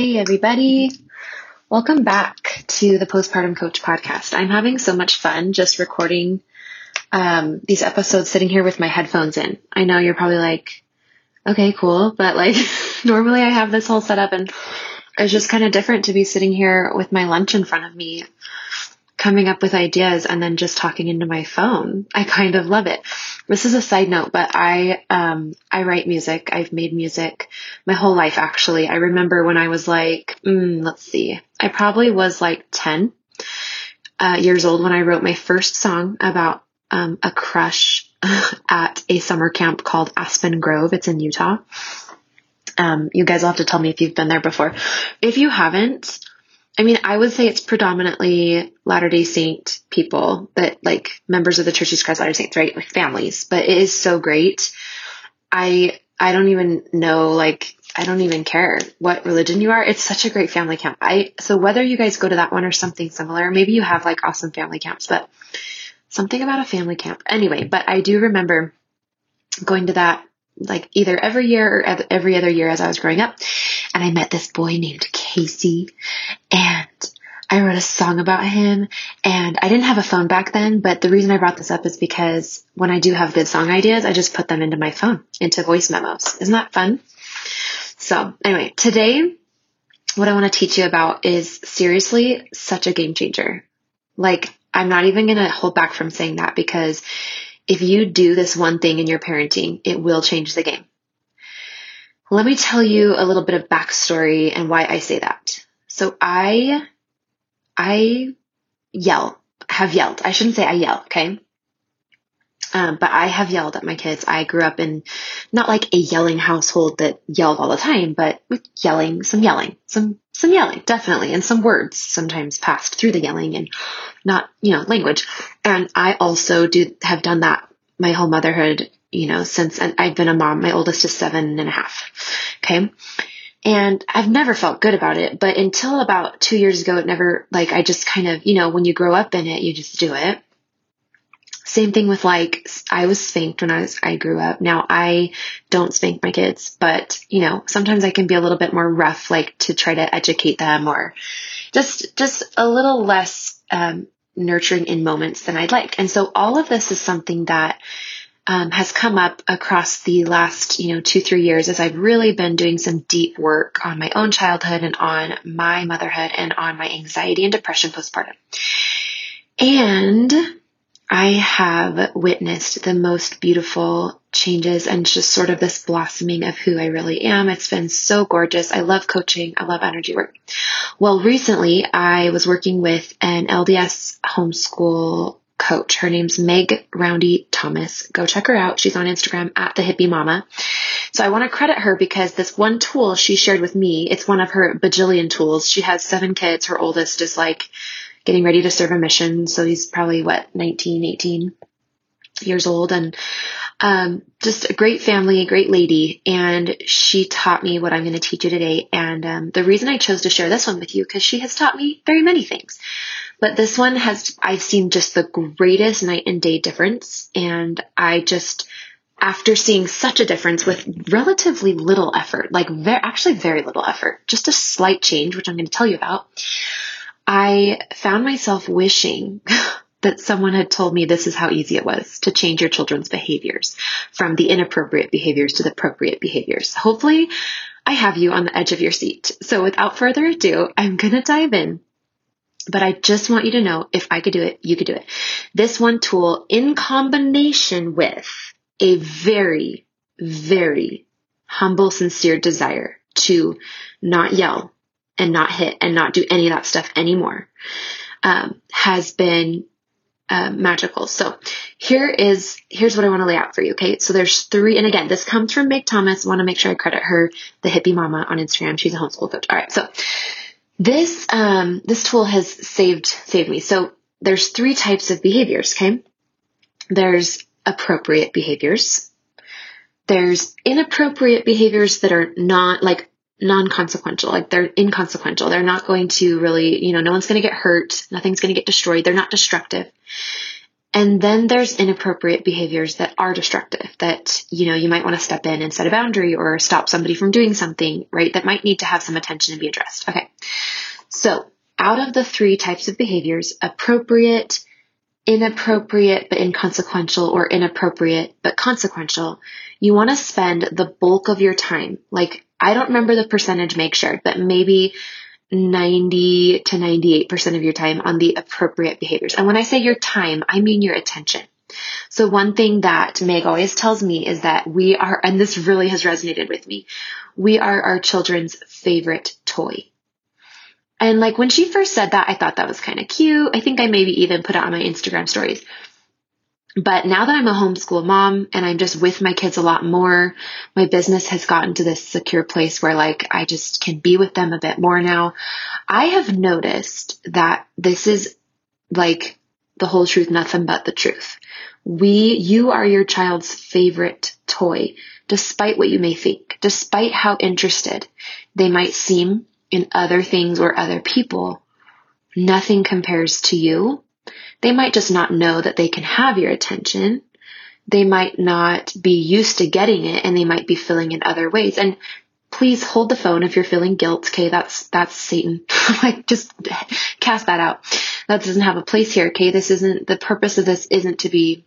Hey, everybody. Welcome back to the Postpartum Coach podcast. I'm having so much fun just recording um, these episodes sitting here with my headphones in. I know you're probably like, okay, cool, but like normally I have this whole setup and it's just kind of different to be sitting here with my lunch in front of me, coming up with ideas and then just talking into my phone. I kind of love it. This is a side note, but I, um, I write music. I've made music my whole life, actually. I remember when I was like, mm, let's see, I probably was like 10 uh, years old when I wrote my first song about um, a crush at a summer camp called Aspen Grove. It's in Utah. Um, you guys will have to tell me if you've been there before. If you haven't, I mean, I would say it's predominantly Latter day Saint people that like members of the Church of Christ Latter day Saints, right? Like families, but it is so great. I, I don't even know, like, I don't even care what religion you are. It's such a great family camp. I, so whether you guys go to that one or something similar, maybe you have like awesome family camps, but something about a family camp. Anyway, but I do remember going to that like either every year or every other year as I was growing up. And I met this boy named Casey and I wrote a song about him and I didn't have a phone back then, but the reason I brought this up is because when I do have good song ideas, I just put them into my phone, into voice memos. Isn't that fun? So anyway, today, what I want to teach you about is seriously such a game changer. Like, I'm not even going to hold back from saying that because if you do this one thing in your parenting, it will change the game. Let me tell you a little bit of backstory and why I say that. So I, I yell, have yelled. I shouldn't say I yell, okay? Um, but I have yelled at my kids. I grew up in not like a yelling household that yelled all the time, but with yelling, some yelling, some, some yelling, definitely, and some words sometimes passed through the yelling and not, you know, language. And I also do have done that my whole motherhood, you know, since I've been a mom. My oldest is seven and a half. Okay. And I've never felt good about it, but until about two years ago, it never, like, I just kind of, you know, when you grow up in it, you just do it. Same thing with like, I was spanked when I was, I grew up. Now I don't spank my kids, but you know, sometimes I can be a little bit more rough, like to try to educate them or just, just a little less, um, nurturing in moments than I'd like. And so all of this is something that, um, has come up across the last, you know, two, three years as I've really been doing some deep work on my own childhood and on my motherhood and on my anxiety and depression postpartum. And I have witnessed the most beautiful changes and just sort of this blossoming of who I really am. It's been so gorgeous. I love coaching. I love energy work. Well, recently I was working with an LDS homeschool coach. Her name's Meg Roundy Thomas. Go check her out. She's on Instagram at the hippie mama. So I want to credit her because this one tool she shared with me, it's one of her bajillion tools. She has seven kids. Her oldest is like getting ready to serve a mission. So he's probably what, 19, 18 years old and, um, just a great family, a great lady. And she taught me what I'm going to teach you today. And, um, the reason I chose to share this one with you, because she has taught me very many things. But this one has, I've seen just the greatest night and day difference. And I just, after seeing such a difference with relatively little effort, like very, actually very little effort, just a slight change, which I'm going to tell you about, I found myself wishing that someone had told me this is how easy it was to change your children's behaviors from the inappropriate behaviors to the appropriate behaviors. Hopefully, I have you on the edge of your seat. So, without further ado, I'm going to dive in. But I just want you to know if I could do it, you could do it. This one tool, in combination with a very, very humble, sincere desire to not yell and not hit and not do any of that stuff anymore, um, has been uh, magical. So here is, here's what I want to lay out for you. Okay. So there's three. And again, this comes from Meg Thomas. I want to make sure I credit her, the hippie mama on Instagram. She's a homeschool coach. All right. So this, um, this tool has saved, saved me. So there's three types of behaviors. Okay. There's appropriate behaviors. There's inappropriate behaviors that are not like non-consequential, like they're inconsequential. They're not going to really, you know, no one's going to get hurt. Nothing's going to get destroyed. They're not destructive. And then there's inappropriate behaviors that are destructive that, you know, you might want to step in and set a boundary or stop somebody from doing something, right? That might need to have some attention and be addressed. Okay. So out of the three types of behaviors, appropriate, inappropriate but inconsequential or inappropriate but consequential, you want to spend the bulk of your time, like I don't remember the percentage Meg shared, but maybe 90 to 98% of your time on the appropriate behaviors. And when I say your time, I mean your attention. So one thing that Meg always tells me is that we are, and this really has resonated with me, we are our children's favorite toy. And like when she first said that, I thought that was kind of cute. I think I maybe even put it on my Instagram stories. But now that I'm a homeschool mom and I'm just with my kids a lot more, my business has gotten to this secure place where like I just can be with them a bit more now. I have noticed that this is like the whole truth, nothing but the truth. We, you are your child's favorite toy, despite what you may think, despite how interested they might seem in other things or other people. Nothing compares to you they might just not know that they can have your attention. They might not be used to getting it and they might be filling in other ways. And please hold the phone if you're feeling guilt. Okay. That's, that's Satan. like just cast that out. That doesn't have a place here. Okay. This isn't, the purpose of this isn't to be,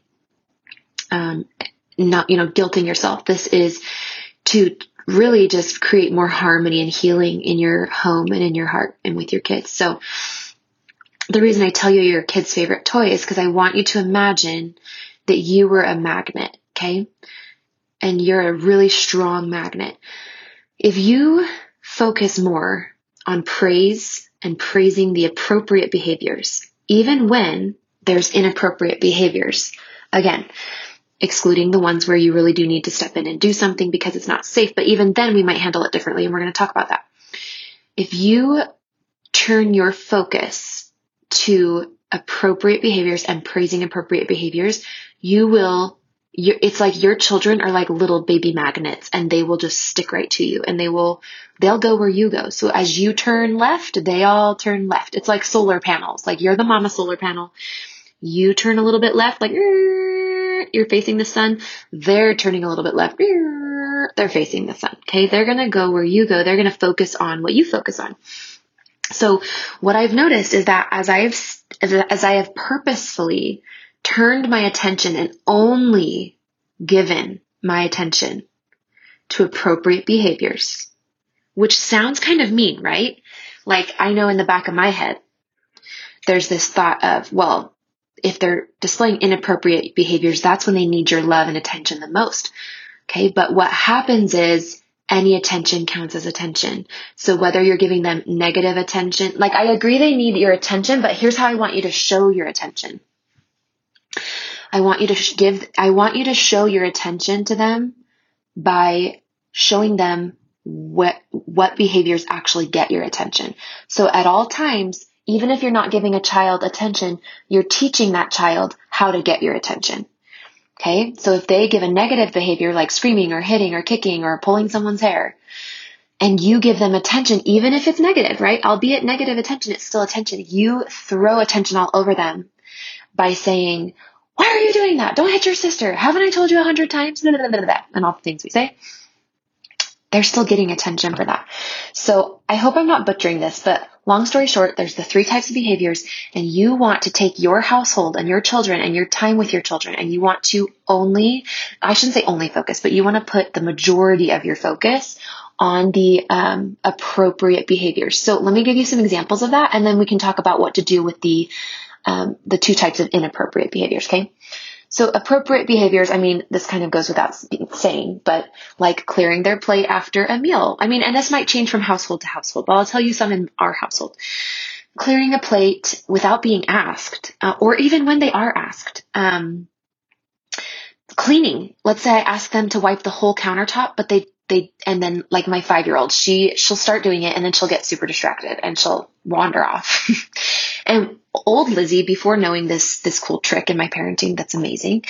um, not, you know, guilting yourself. This is to really just create more harmony and healing in your home and in your heart and with your kids. So, the reason I tell you your kid's favorite toy is because I want you to imagine that you were a magnet, okay? And you're a really strong magnet. If you focus more on praise and praising the appropriate behaviors, even when there's inappropriate behaviors, again, excluding the ones where you really do need to step in and do something because it's not safe, but even then we might handle it differently and we're going to talk about that. If you turn your focus to appropriate behaviors and praising appropriate behaviors, you will it's like your children are like little baby magnets and they will just stick right to you and they will they'll go where you go. So as you turn left they all turn left. It's like solar panels. Like you're the mama solar panel. You turn a little bit left like you're facing the sun. They're turning a little bit left they're facing the sun. Okay? They're going to go where you go. They're going to focus on what you focus on so what I've noticed is that as I've, as I have purposefully turned my attention and only given my attention to appropriate behaviors, which sounds kind of mean, right? Like I know in the back of my head, there's this thought of, well, if they're displaying inappropriate behaviors, that's when they need your love and attention the most. Okay. But what happens is any attention counts as attention. So whether you're giving them negative attention, like I agree they need your attention, but here's how I want you to show your attention. I want you to give, I want you to show your attention to them by showing them what, what behaviors actually get your attention. So at all times, even if you're not giving a child attention, you're teaching that child how to get your attention. Okay. So if they give a negative behavior like screaming or hitting or kicking or pulling someone's hair and you give them attention, even if it's negative, right? Albeit negative attention, it's still attention. You throw attention all over them by saying, why are you doing that? Don't hit your sister. Haven't I told you a hundred times? And all the things we say. They're still getting attention for that. So I hope I'm not butchering this, but long story short, there's the three types of behaviors and you want to take your household and your children and your time with your children and you want to only, I shouldn't say only focus, but you want to put the majority of your focus on the um, appropriate behaviors. So let me give you some examples of that and then we can talk about what to do with the, um, the two types of inappropriate behaviors. Okay. So appropriate behaviors, I mean, this kind of goes without saying, but like clearing their plate after a meal. I mean, and this might change from household to household, but I'll tell you some in our household. Clearing a plate without being asked, uh, or even when they are asked. Um, cleaning. Let's say I ask them to wipe the whole countertop, but they they and then like my five year old, she she'll start doing it and then she'll get super distracted and she'll wander off. And old Lizzie, before knowing this, this cool trick in my parenting that's amazing,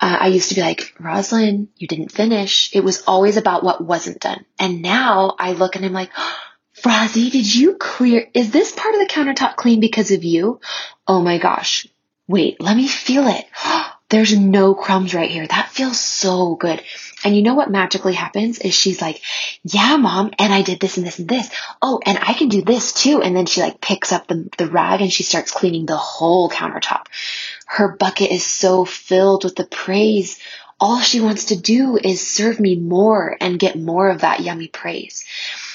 uh, I used to be like, Roslyn, you didn't finish. It was always about what wasn't done. And now I look and I'm like, oh, Rosie, did you clear? Is this part of the countertop clean because of you? Oh my gosh. Wait, let me feel it. There's no crumbs right here. That feels so good. And you know what magically happens is she's like, yeah, mom, and I did this and this and this. Oh, and I can do this too. And then she like picks up the, the rag and she starts cleaning the whole countertop. Her bucket is so filled with the praise. All she wants to do is serve me more and get more of that yummy praise.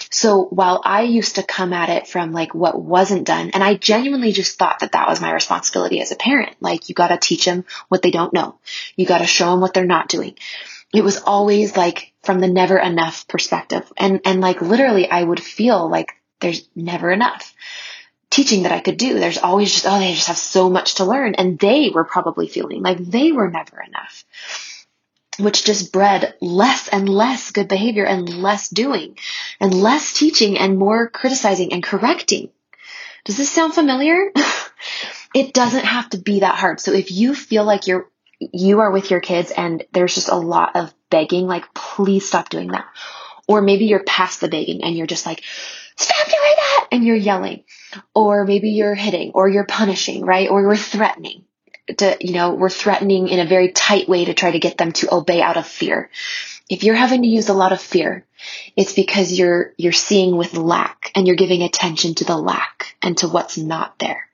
So while I used to come at it from like what wasn't done, and I genuinely just thought that that was my responsibility as a parent. Like you got to teach them what they don't know. You got to show them what they're not doing it was always like from the never enough perspective. And, and like literally I would feel like there's never enough teaching that I could do. There's always just, oh, they just have so much to learn. And they were probably feeling like they were never enough, which just bred less and less good behavior and less doing and less teaching and more criticizing and correcting. Does this sound familiar? it doesn't have to be that hard. So if you feel like you're you are with your kids and there's just a lot of begging, like, please stop doing that. Or maybe you're past the begging and you're just like, stop doing that! And you're yelling. Or maybe you're hitting or you're punishing, right? Or you're threatening to, you know, we're threatening in a very tight way to try to get them to obey out of fear. If you're having to use a lot of fear, it's because you're, you're seeing with lack and you're giving attention to the lack and to what's not there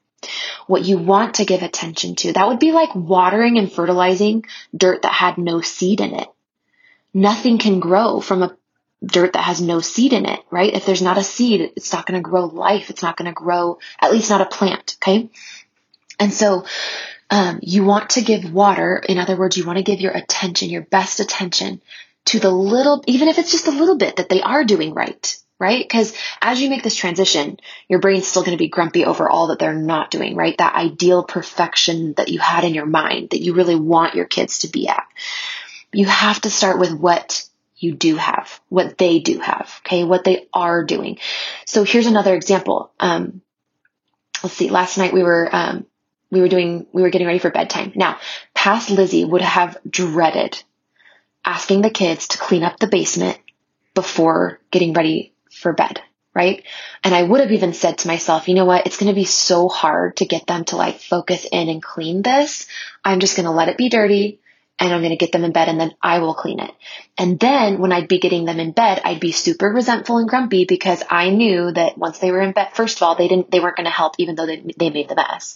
what you want to give attention to. That would be like watering and fertilizing dirt that had no seed in it. Nothing can grow from a dirt that has no seed in it, right? If there's not a seed, it's not going to grow life. It's not going to grow, at least not a plant. Okay. And so, um, you want to give water. In other words, you want to give your attention, your best attention to the little, even if it's just a little bit that they are doing right right? Because as you make this transition, your brain's still going to be grumpy over all that they're not doing, right? That ideal perfection that you had in your mind that you really want your kids to be at. You have to start with what you do have, what they do have, okay? What they are doing. So here's another example. Um, let's see, last night we were, um, we were doing, we were getting ready for bedtime. Now, past Lizzie would have dreaded asking the kids to clean up the basement before getting ready for bed, right? And I would have even said to myself, you know what? It's going to be so hard to get them to like focus in and clean this. I'm just going to let it be dirty and I'm going to get them in bed and then I will clean it. And then when I'd be getting them in bed, I'd be super resentful and grumpy because I knew that once they were in bed, first of all, they didn't, they weren't going to help even though they, they made the mess.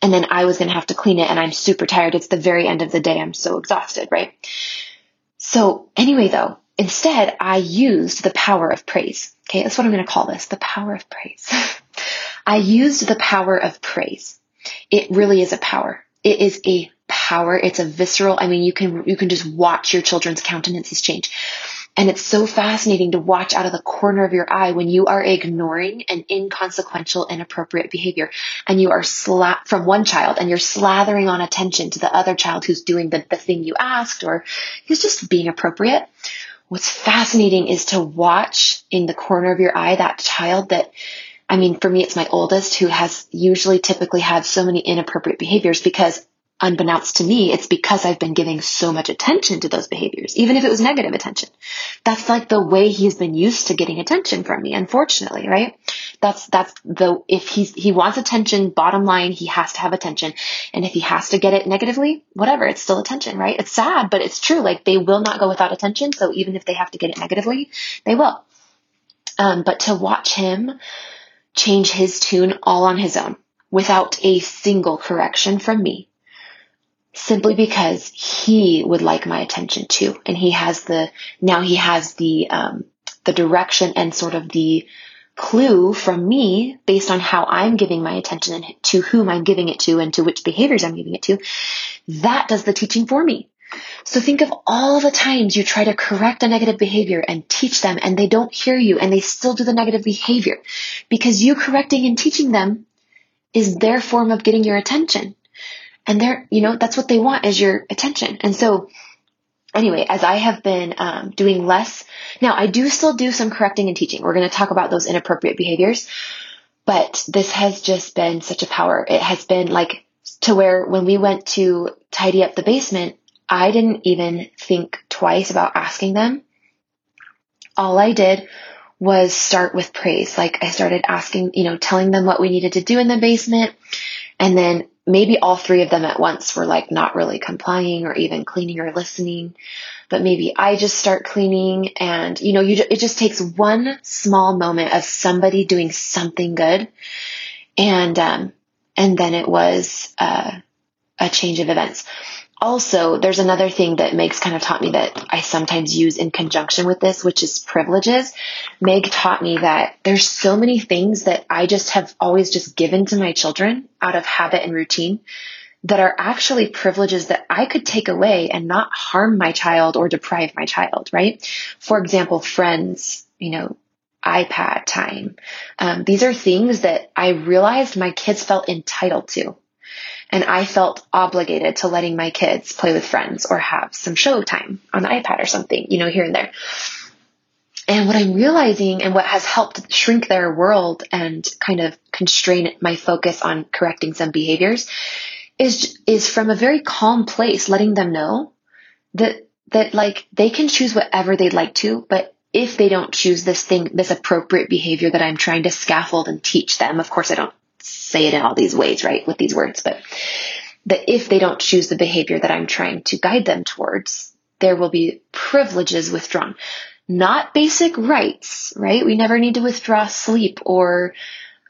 And then I was going to have to clean it and I'm super tired. It's the very end of the day. I'm so exhausted, right? So anyway, though, Instead, I used the power of praise. Okay, that's what I'm going to call this the power of praise. I used the power of praise. It really is a power. It is a power. It's a visceral. I mean, you can, you can just watch your children's countenances change. And it's so fascinating to watch out of the corner of your eye when you are ignoring an inconsequential, inappropriate behavior and you are sla- from one child and you're slathering on attention to the other child who's doing the, the thing you asked or who's just being appropriate what's fascinating is to watch in the corner of your eye that child that I mean, for me, it's my oldest who has usually typically had so many inappropriate behaviors because unbeknownst to me, it's because I've been giving so much attention to those behaviors, even if it was negative attention. That's like the way he's been used to getting attention from me, unfortunately, right? That's, that's the, if he's, he wants attention, bottom line, he has to have attention. And if he has to get it negatively, whatever, it's still attention, right? It's sad, but it's true. Like they will not go without attention. So even if they have to get it negatively, they will. Um, but to watch him, change his tune all on his own without a single correction from me simply because he would like my attention too. And he has the, now he has the, um, the direction and sort of the clue from me based on how I'm giving my attention and to whom I'm giving it to and to which behaviors I'm giving it to. That does the teaching for me. So think of all the times you try to correct a negative behavior and teach them and they don't hear you and they still do the negative behavior because you correcting and teaching them is their form of getting your attention. And they're, you know, that's what they want is your attention. And so anyway, as I have been um, doing less, now I do still do some correcting and teaching. We're going to talk about those inappropriate behaviors, but this has just been such a power. It has been like to where when we went to tidy up the basement, I didn't even think twice about asking them. All I did was start with praise. Like I started asking, you know, telling them what we needed to do in the basement. And then maybe all three of them at once were like not really complying or even cleaning or listening. But maybe I just start cleaning and, you know, you, it just takes one small moment of somebody doing something good. And, um, and then it was, uh, a change of events also, there's another thing that Meg's kind of taught me that I sometimes use in conjunction with this, which is privileges. Meg taught me that there's so many things that I just have always just given to my children out of habit and routine that are actually privileges that I could take away and not harm my child or deprive my child, right? For example, friends, you know, iPad time. Um, these are things that I realized my kids felt entitled to. And I felt obligated to letting my kids play with friends or have some show time on the iPad or something, you know, here and there. And what I'm realizing and what has helped shrink their world and kind of constrain my focus on correcting some behaviors is, is from a very calm place, letting them know that, that like they can choose whatever they'd like to, but if they don't choose this thing, this appropriate behavior that I'm trying to scaffold and teach them, of course I don't say it in all these ways, right? With these words, but that if they don't choose the behavior that I'm trying to guide them towards, there will be privileges withdrawn. Not basic rights, right? We never need to withdraw sleep or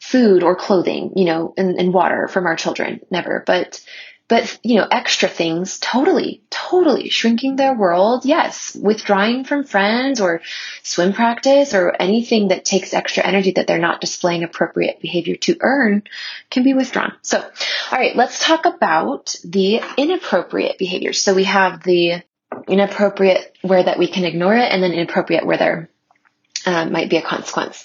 food or clothing, you know, and, and water from our children. Never. But but, you know, extra things, totally, totally shrinking their world. Yes. Withdrawing from friends or swim practice or anything that takes extra energy that they're not displaying appropriate behavior to earn can be withdrawn. So, all right, let's talk about the inappropriate behaviors. So we have the inappropriate where that we can ignore it and then inappropriate where there um, might be a consequence.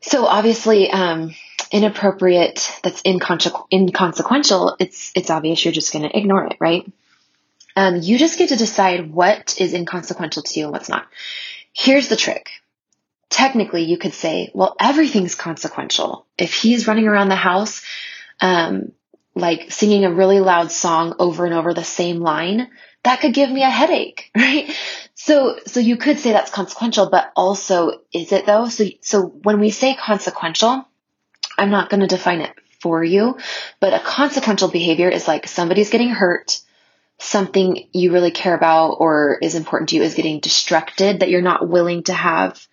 So obviously, um, inappropriate, that's inconse- inconsequential, it's, it's obvious you're just going to ignore it, right? Um, you just get to decide what is inconsequential to you and what's not. Here's the trick. Technically, you could say, well, everything's consequential. If he's running around the house, um, like singing a really loud song over and over the same line, that could give me a headache, right? So, so you could say that's consequential, but also is it though? So, so when we say consequential, I'm not going to define it for you, but a consequential behavior is like somebody's getting hurt, something you really care about or is important to you is getting destructed that you're not willing to have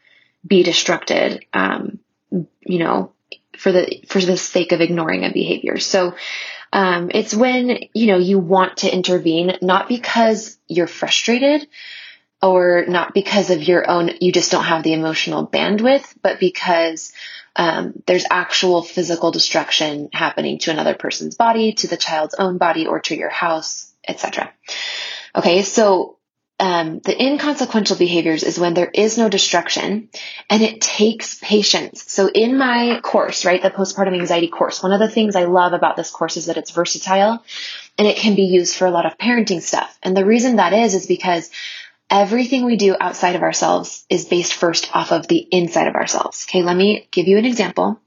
be destructed, um, you know, for the, for the sake of ignoring a behavior. So, um, it's when, you know, you want to intervene, not because you're frustrated or not because of your own, you just don't have the emotional bandwidth, but because um, there's actual physical destruction happening to another person's body, to the child's own body, or to your house, etc. Okay, so um, the inconsequential behaviors is when there is no destruction and it takes patience. So in my course, right, the postpartum anxiety course, one of the things I love about this course is that it's versatile and it can be used for a lot of parenting stuff. And the reason that is, is because everything we do outside of ourselves is based first off of the inside of ourselves. Okay, let me give you an example.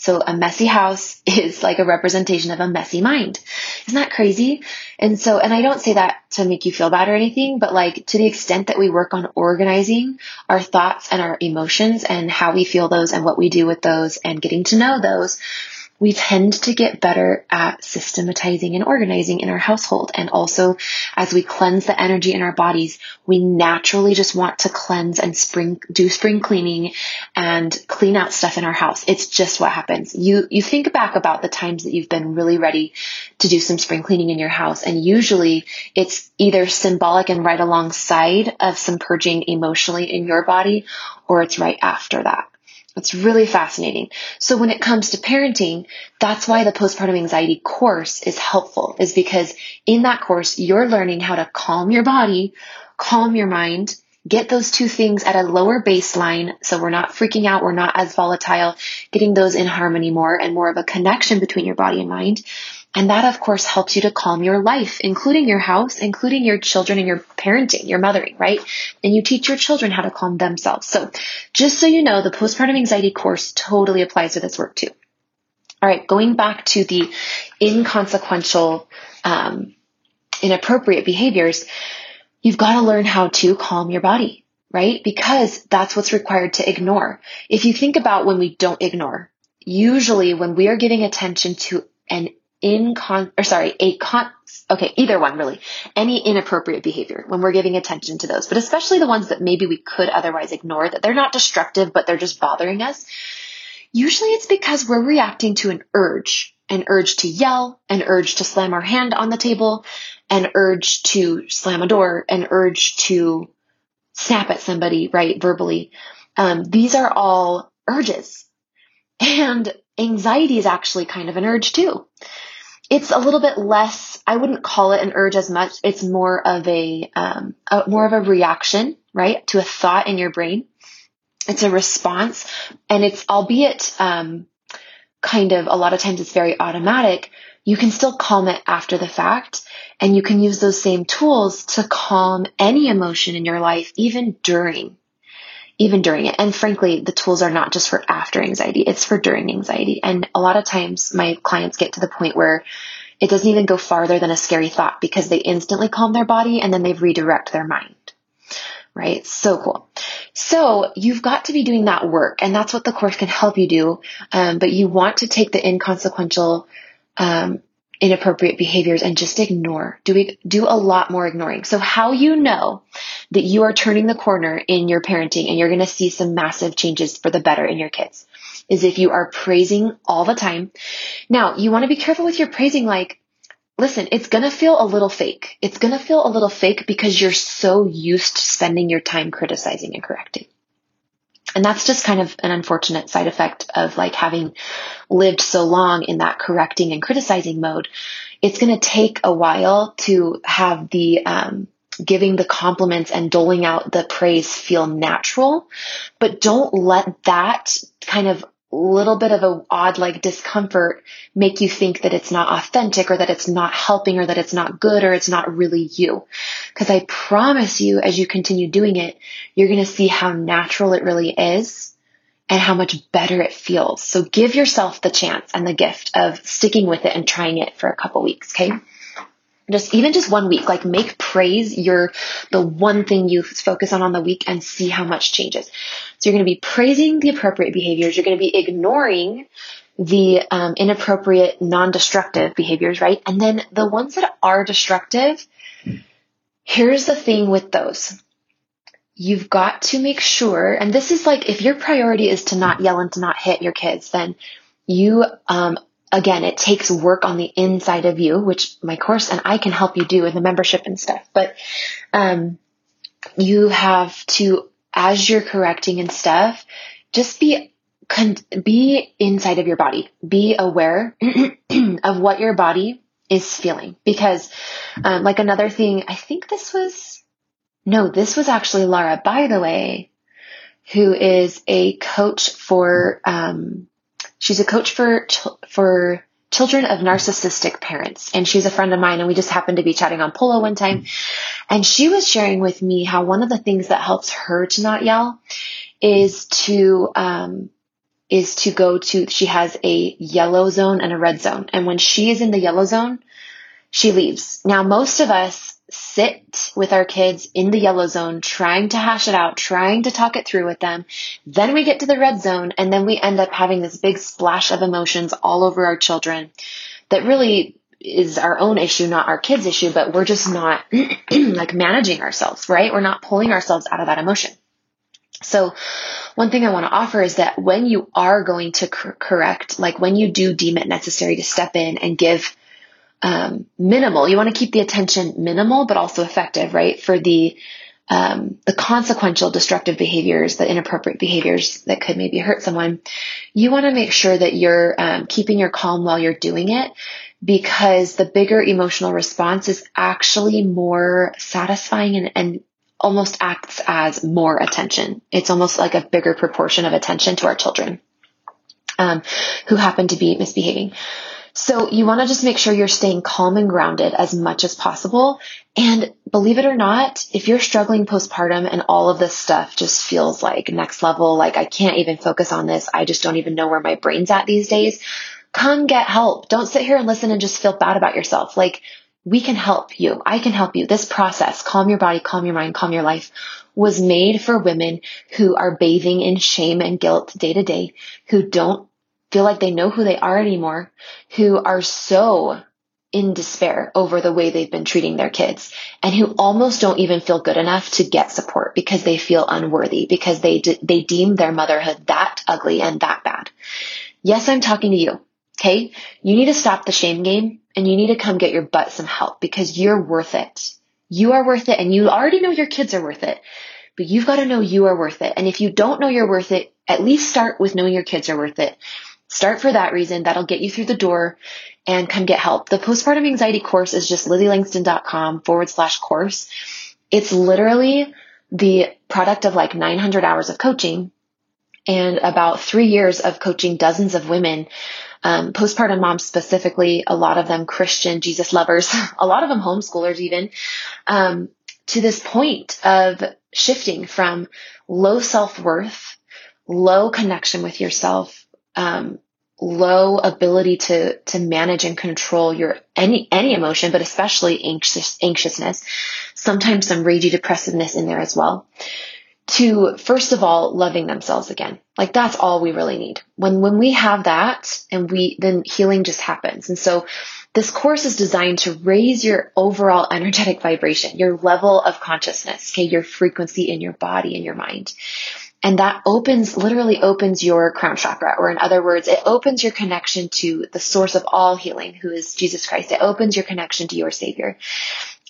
So a messy house is like a representation of a messy mind. Isn't that crazy? And so, and I don't say that to make you feel bad or anything, but like to the extent that we work on organizing our thoughts and our emotions and how we feel those and what we do with those and getting to know those, we tend to get better at systematizing and organizing in our household. And also, as we cleanse the energy in our bodies, we naturally just want to cleanse and spring, do spring cleaning and clean out stuff in our house. It's just what happens. You, you think back about the times that you've been really ready to do some spring cleaning in your house. And usually it's either symbolic and right alongside of some purging emotionally in your body, or it's right after that. It's really fascinating. So when it comes to parenting, that's why the postpartum anxiety course is helpful is because in that course, you're learning how to calm your body, calm your mind, get those two things at a lower baseline. So we're not freaking out. We're not as volatile, getting those in harmony more and more of a connection between your body and mind. And that, of course, helps you to calm your life, including your house, including your children and your parenting, your mothering, right? And you teach your children how to calm themselves. So just so you know, the postpartum anxiety course totally applies to this work too. All right, going back to the inconsequential, um, inappropriate behaviors, you've got to learn how to calm your body, right? Because that's what's required to ignore. If you think about when we don't ignore, usually when we are giving attention to an in con or sorry, a con okay, either one really. Any inappropriate behavior when we're giving attention to those, but especially the ones that maybe we could otherwise ignore that they're not destructive but they're just bothering us. Usually it's because we're reacting to an urge, an urge to yell, an urge to slam our hand on the table, an urge to slam a door, an urge to snap at somebody, right, verbally. Um, these are all urges. And anxiety is actually kind of an urge too it's a little bit less i wouldn't call it an urge as much. It's more of a, um, a, more of a reaction right to a thought in your brain. It's a response. And it's albeit um, kind of a lot of times it's very automatic you can still calm it after the fact. And you can use those same tools to calm any emotion in your life even during even during it. And frankly, the tools are not just for after anxiety, it's for during anxiety. And a lot of times my clients get to the point where it doesn't even go farther than a scary thought because they instantly calm their body and then they redirect their mind. Right? So cool. So you've got to be doing that work and that's what the course can help you do. Um, but you want to take the inconsequential, um, inappropriate behaviors and just ignore. Do we do a lot more ignoring. So how you know that you are turning the corner in your parenting and you're going to see some massive changes for the better in your kids is if you are praising all the time. Now, you want to be careful with your praising like listen, it's going to feel a little fake. It's going to feel a little fake because you're so used to spending your time criticizing and correcting. And that's just kind of an unfortunate side effect of like having lived so long in that correcting and criticizing mode. It's going to take a while to have the, um, giving the compliments and doling out the praise feel natural, but don't let that kind of little bit of a odd like discomfort make you think that it's not authentic or that it's not helping or that it's not good or it's not really you. Cause I promise you as you continue doing it, you're going to see how natural it really is and how much better it feels. So give yourself the chance and the gift of sticking with it and trying it for a couple weeks. Okay just even just one week, like make praise your, the one thing you focus on on the week and see how much changes. So you're going to be praising the appropriate behaviors. You're going to be ignoring the um, inappropriate, non-destructive behaviors, right? And then the ones that are destructive, here's the thing with those. You've got to make sure, and this is like if your priority is to not yell and to not hit your kids, then you um, again, it takes work on the inside of you, which my course and I can help you do in the membership and stuff. But um, you have to, as you're correcting and stuff, just be con- be inside of your body. Be aware of what your body is feeling. Because, um, like another thing, I think this was no, this was actually Laura. By the way, who is a coach for um, She's a coach for for children of narcissistic parents, and she's a friend of mine. And we just happened to be chatting on Polo one time, and she was sharing with me how one of the things that helps her to not yell is to um, is to go to. She has a yellow zone and a red zone, and when she is in the yellow zone, she leaves. Now, most of us sit with our kids in the yellow zone, trying to hash it out, trying to talk it through with them. Then we get to the red zone and then we end up having this big splash of emotions all over our children that really is our own issue, not our kids' issue, but we're just not like managing ourselves, right? We're not pulling ourselves out of that emotion. So one thing I want to offer is that when you are going to cor- correct, like when you do deem it necessary to step in and give um, minimal, you want to keep the attention minimal, but also effective, right? For the um, the consequential destructive behaviors, the inappropriate behaviors that could maybe hurt someone, you want to make sure that you're um, keeping your calm while you're doing it because the bigger emotional response is actually more satisfying and, and almost acts as more attention. It's almost like a bigger proportion of attention to our children um, who happen to be misbehaving. So you want to just make sure you're staying calm and grounded as much as possible. And believe it or not, if you're struggling postpartum and all of this stuff just feels like next level, like I can't even focus on this. I just don't even know where my brain's at these days. Come get help. Don't sit here and listen and just feel bad about yourself. Like we can help you. I can help you. This process, calm your body, calm your mind, calm your life, was made for women who are bathing in shame and guilt day to day, who don't feel like they know who they are anymore, who are so in despair over the way they've been treating their kids and who almost don't even feel good enough to get support because they feel unworthy because they de- they deem their motherhood that ugly and that bad. Yes, I'm talking to you. Okay? You need to stop the shame game and you need to come get your butt some help because you're worth it. You are worth it and you already know your kids are worth it, but you've got to know you are worth it. And if you don't know you're worth it, at least start with knowing your kids are worth it. Start for that reason. That'll get you through the door and come get help. The postpartum anxiety course is just lizzieLangston.com forward slash course. It's literally the product of like 900 hours of coaching and about three years of coaching dozens of women um, postpartum moms specifically, a lot of them Christian Jesus lovers, a lot of them homeschoolers even, um, to this point of shifting from low self worth, low connection with yourself, um, low ability to to manage and control your any any emotion, but especially anxious anxiousness, sometimes some ragey depressiveness in there as well to first of all loving themselves again. Like that's all we really need. When when we have that and we then healing just happens. And so this course is designed to raise your overall energetic vibration, your level of consciousness, okay, your frequency in your body and your mind. And that opens, literally opens your crown chakra, or in other words, it opens your connection to the source of all healing, who is Jesus Christ. It opens your connection to your savior.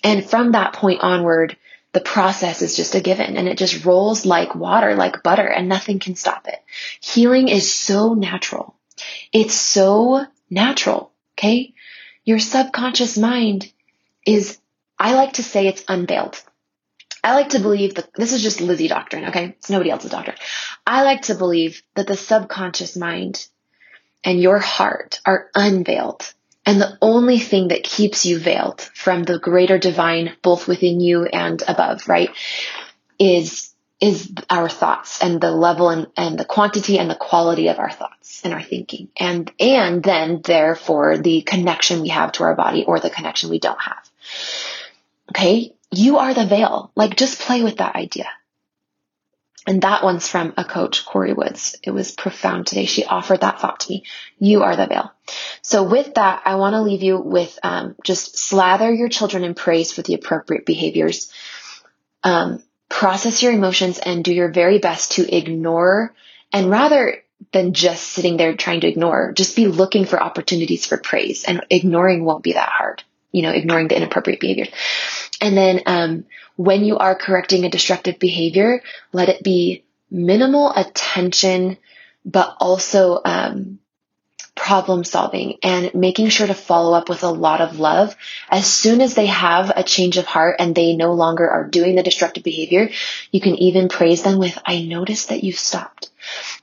And from that point onward, the process is just a given and it just rolls like water, like butter, and nothing can stop it. Healing is so natural. It's so natural. Okay. Your subconscious mind is, I like to say it's unveiled. I like to believe that this is just Lizzie doctrine. Okay. It's nobody else's doctrine. I like to believe that the subconscious mind and your heart are unveiled and the only thing that keeps you veiled from the greater divine, both within you and above, right, is, is our thoughts and the level and, and the quantity and the quality of our thoughts and our thinking. And, and then therefore the connection we have to our body or the connection we don't have. Okay. You are the veil. Like just play with that idea. And that one's from a coach, Corey Woods. It was profound today. She offered that thought to me. You are the veil. So with that, I want to leave you with um, just slather your children in praise for the appropriate behaviors. Um, process your emotions and do your very best to ignore and rather than just sitting there trying to ignore, just be looking for opportunities for praise and ignoring won't be that hard. You know, ignoring the inappropriate behaviors. And then, um, when you are correcting a destructive behavior, let it be minimal attention, but also um, problem solving and making sure to follow up with a lot of love. As soon as they have a change of heart and they no longer are doing the destructive behavior, you can even praise them with, I noticed that you stopped.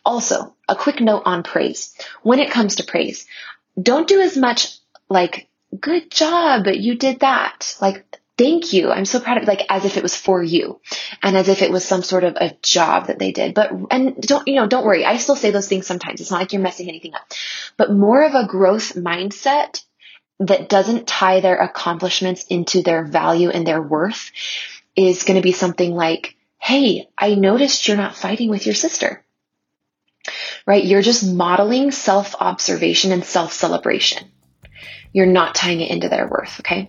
Also, a quick note on praise. When it comes to praise, don't do as much like, good job, you did that. Like, thank you. I'm so proud of like as if it was for you and as if it was some sort of a job that they did. But, and don't, you know, don't worry. I still say those things sometimes. It's not like you're messing anything up, but more of a growth mindset that doesn't tie their accomplishments into their value and their worth is going to be something like, Hey, I noticed you're not fighting with your sister. Right? You're just modeling self observation and self celebration. You're not tying it into their worth. Okay.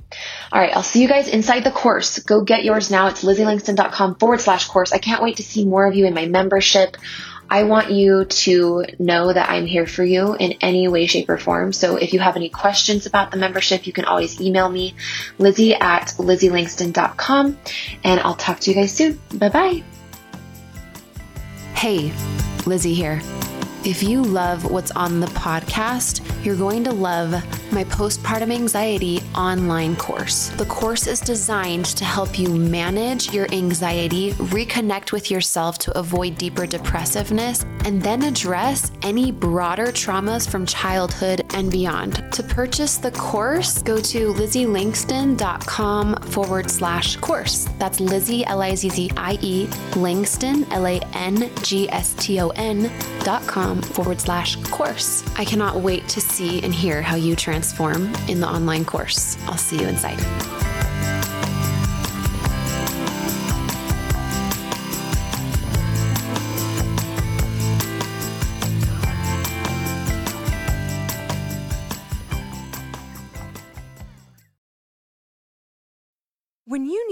All right. I'll see you guys inside the course. Go get yours now. It's lizzieLangston.com forward slash course. I can't wait to see more of you in my membership. I want you to know that I'm here for you in any way, shape, or form. So if you have any questions about the membership, you can always email me, Lizzie at LizzieLangston.com, and I'll talk to you guys soon. Bye bye. Hey, Lizzie here. If you love what's on the podcast, you're going to love my postpartum anxiety online course. The course is designed to help you manage your anxiety, reconnect with yourself to avoid deeper depressiveness, and then address any broader traumas from childhood and beyond. To purchase the course, go to lizzielangston.com forward slash course. That's Lizzie, L I Z Z I E, Langston, L A N G S T O N dot com forward slash course. I cannot wait to see and hear how you transform in the online course. I'll see you inside.